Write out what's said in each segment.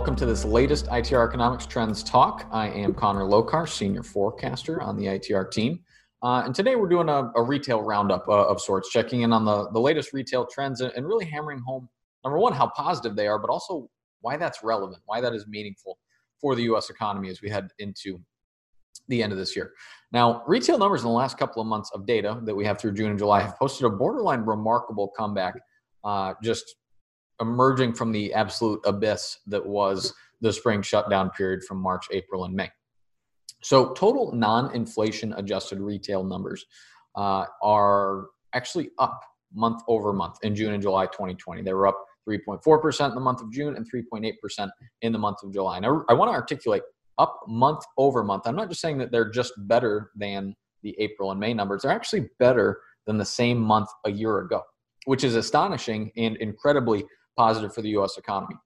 welcome to this latest ITR Economics Trends Talk. I am Connor Lokar, Senior Forecaster on the ITR team. Uh, and today we're doing a, a retail roundup uh, of sorts, checking in on the, the latest retail trends and, really hammering home, number one, how positive they are, but also why that's relevant, why that is meaningful for the U.S. economy as we head into the end of this year. Now, retail numbers in the last couple of months of data that we have through June and July have posted a borderline remarkable comeback, uh, just emerging from the absolute abyss that was the spring shutdown period from March, April, and May. So, total non inflation adjusted retail numbers uh, are actually up month over month in June and July 2020. They were up 3.4% in the month of June and 3.8% in the month of July. And I, I want to articulate up month over month. I'm not just saying that they're just better than the April and May numbers, they're actually better than the same month a year ago, which is astonishing and incredibly positive for the US economy.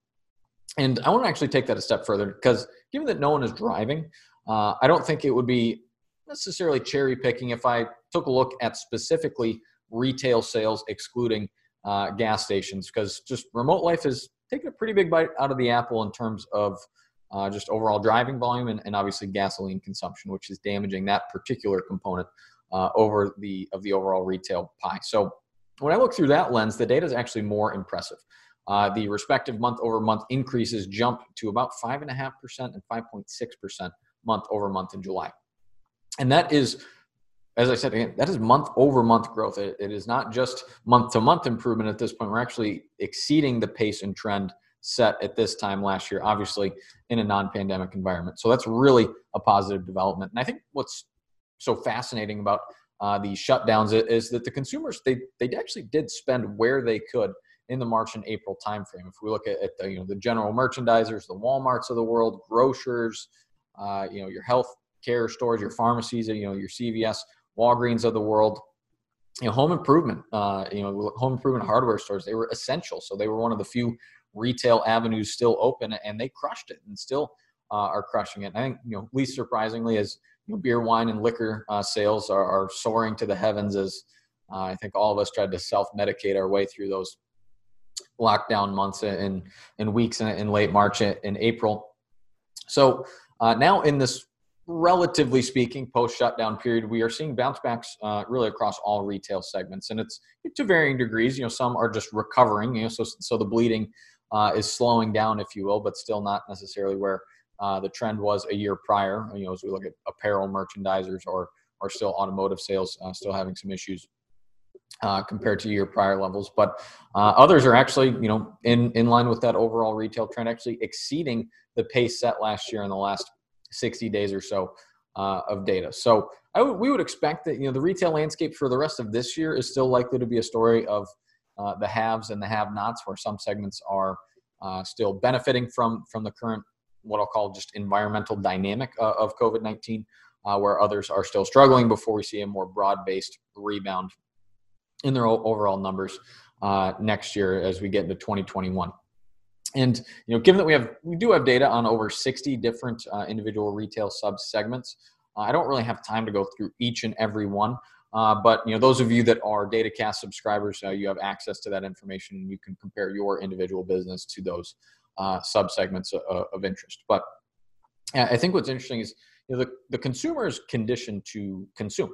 And I want to actually take that a step further because given that no one is driving, uh, I don't think it would be necessarily cherry picking if I took a look at specifically retail sales excluding uh, gas stations because just remote life is taking a pretty big bite out of the apple in terms of uh, just overall driving volume and, and, obviously gasoline consumption, which is damaging that particular component uh, over the of the overall retail pie. So when I look through that lens, the data is actually more impressive. Uh, the respective month over month increases jump to about 5.5% and 5.6% month over month in July. And that is, as I said again, that is month over month growth. it, it is not just month to month improvement at this point. We're actually exceeding the pace and trend set at this time last year, obviously in a non pandemic environment. So that's really a positive development. And I think what's so fascinating about uh, the shutdowns is that the consumers they they actually did spend where they could in the March and April timeframe. If we look at, at the you know the general merchandisers, the WalMarts of the world, grocers, uh, you know your health care stores, your pharmacies, you know your CVS, Walgreens of the world, you know home improvement, uh, you know home improvement hardware stores, they were essential. So they were one of the few retail avenues still open, and they crushed it, and still uh, are crushing it. And I think you know least surprisingly, as you know, beer, wine, and liquor uh, sales are, are, soaring to the heavens as uh, I think all of us tried to self-medicate our way through those lockdown months and in weeks in, in, late March and April. So uh, now in this relatively speaking post shutdown period, we are seeing bounce backs uh, really across all retail segments, and it's to varying degrees. You know, some are just recovering. You know, so so the bleeding uh, is slowing down, if you will, but still not necessarily where uh, the trend was a year prior. You know, as we look at apparel merchandisers or or still automotive sales, uh, still having some issues uh, compared to year prior levels. But uh, others are actually, you know, in, in line with that overall retail trend, actually exceeding the pace set last year in the last 60 days or so uh, of data. So we would expect that, you know, the retail landscape for the rest of this year is still likely to be a story of uh, the haves and the have-nots, where some segments are uh, still benefiting from from the current what I'll call just environmental dynamic uh, of COVID-19, where others are still struggling before we see a more broad-based rebound in their overall numbers uh, next year as we get into 2021. And you know, given that we have we do have data on over 60 different uh, individual retail sub segments, uh, I don't really have time to go through each and every one. Uh, but you know, those of you that are DataCast subscribers, uh, you have access to that information, and you can compare your individual business to those uh, sub segments of, of interest. But I think what's interesting is you know, the, the consumer is conditioned to consume.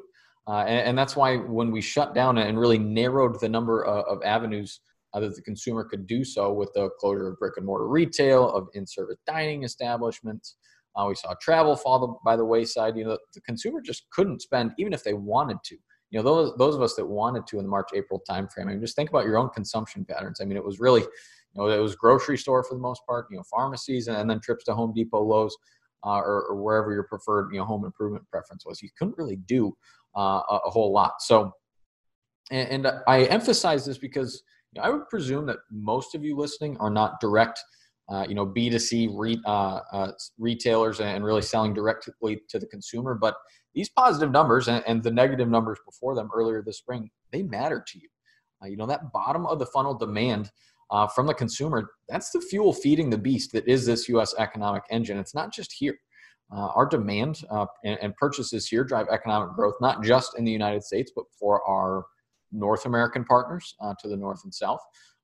Uh, and, and, that's why when we shut down and really narrowed the number of, of avenues uh, that the consumer could do so with the closure of brick and mortar retail, of in-service dining establishments, uh, we saw travel fall by the wayside. You know, the consumer just couldn't spend even if they wanted to. You know, those those of us that wanted to in the March April timeframe. I mean, just think about your own consumption patterns. I mean, it was really, you know, it was grocery store for the most part. You know, pharmacies and, and then trips to Home Depot, Lowe's, uh, or, or, wherever your preferred you know home improvement preference was. You couldn't really do uh, a, whole lot. So, and, and I emphasize this because you know, I would presume that most of you listening are not direct, uh, you know, B2C re, uh, uh, retailers and really selling directly to the consumer. But these positive numbers and, and, the negative numbers before them earlier this spring, they matter to you. Uh, you know, that bottom of the funnel demand from the consumer, that's the fuel feeding the beast that is this U.S. economic engine. It's not just here. Uh, our demand uh, and, and, purchases here drive economic growth, not just in the United States, but for our North American partners uh, to the north and south.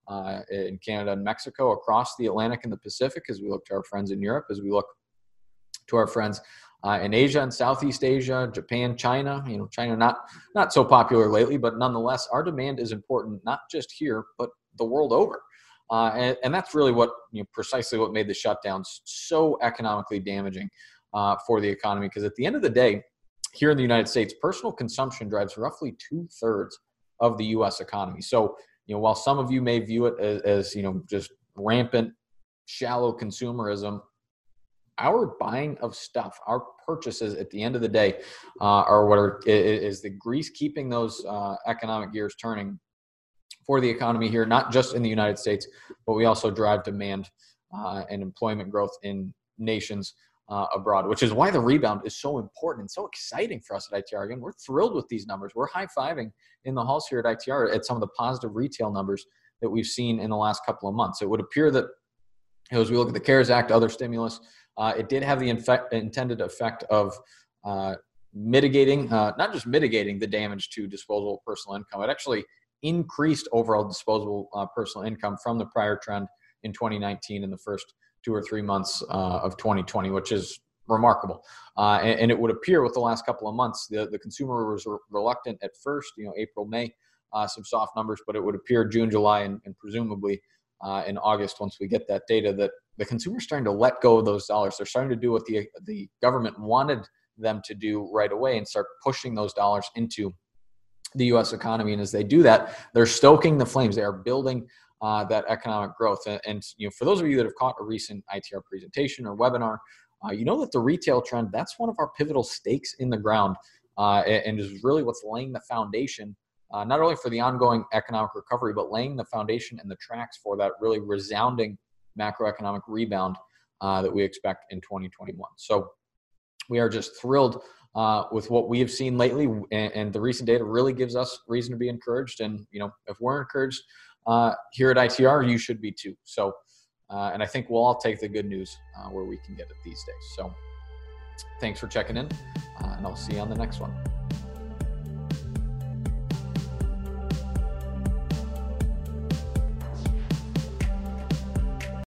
uh, in Canada and Mexico, across the Atlantic and the Pacific, as we look to our friends in Europe, as we look to our friends uh, in Asia and Southeast Asia, Japan, China. You know, China not not so popular lately, but nonetheless, our demand is important not just here but the world over. Uh, and, and, that's really what you know, precisely what made the shutdowns so economically damaging uh, for the economy. Because at the end of the day, here in the United States, personal consumption drives roughly two thirds of the U.S. economy. So, you know, while some of you may view it as, as you know just rampant, shallow consumerism, our buying of stuff, our purchases at the end of the day, uh, are what are is the grease keeping those uh, economic gears turning for the economy here, not just in the United States, but we also drive demand uh, and employment growth in nations uh, abroad, which is why the rebound is so important and so exciting for us at ITR. Again, we're thrilled with these numbers. We're high fiving in the halls here at ITR at some of the positive retail numbers that we've seen in the last couple of months. It would appear that as we look at the CARES Act, other stimulus, uh, it did have the intended effect of uh, mitigating, uh, not just mitigating the damage to disposable personal income, it actually increased overall disposable uh, personal income from the prior trend in 2019 in the first two or three months uh, of 2020, which is remarkable. Uh, and, and, it would appear with the last couple of months, the, the consumer was re- reluctant at first, you know, April, May, uh, some soft numbers, but it would appear June, July, and, and presumably uh, in August, once we get that data, that the consumer is starting to let go of those dollars. They're starting to do what the, the government wanted them to do right away and start pushing those dollars into the U.S. economy. And as they do that, they're stoking the flames. They are building uh, that economic growth. And, and, you know, for those of you that have caught a recent ITR presentation or webinar, uh, you know that the retail trend that's one of our pivotal stakes in the ground, uh, and, is really what's laying the foundation. Uh, not only for the ongoing economic recovery, but laying the foundation and the tracks for that really resounding macroeconomic rebound uh, that we expect in 2021. So we are just thrilled uh, with what we have seen lately, and, and, the recent data really gives us reason to be encouraged. And you know, if we're encouraged uh, here at ITR, you should be too. So, uh, and I think we'll all take the good news uh, where we can get it these days. So, thanks for checking in, uh, and I'll see you on the next one.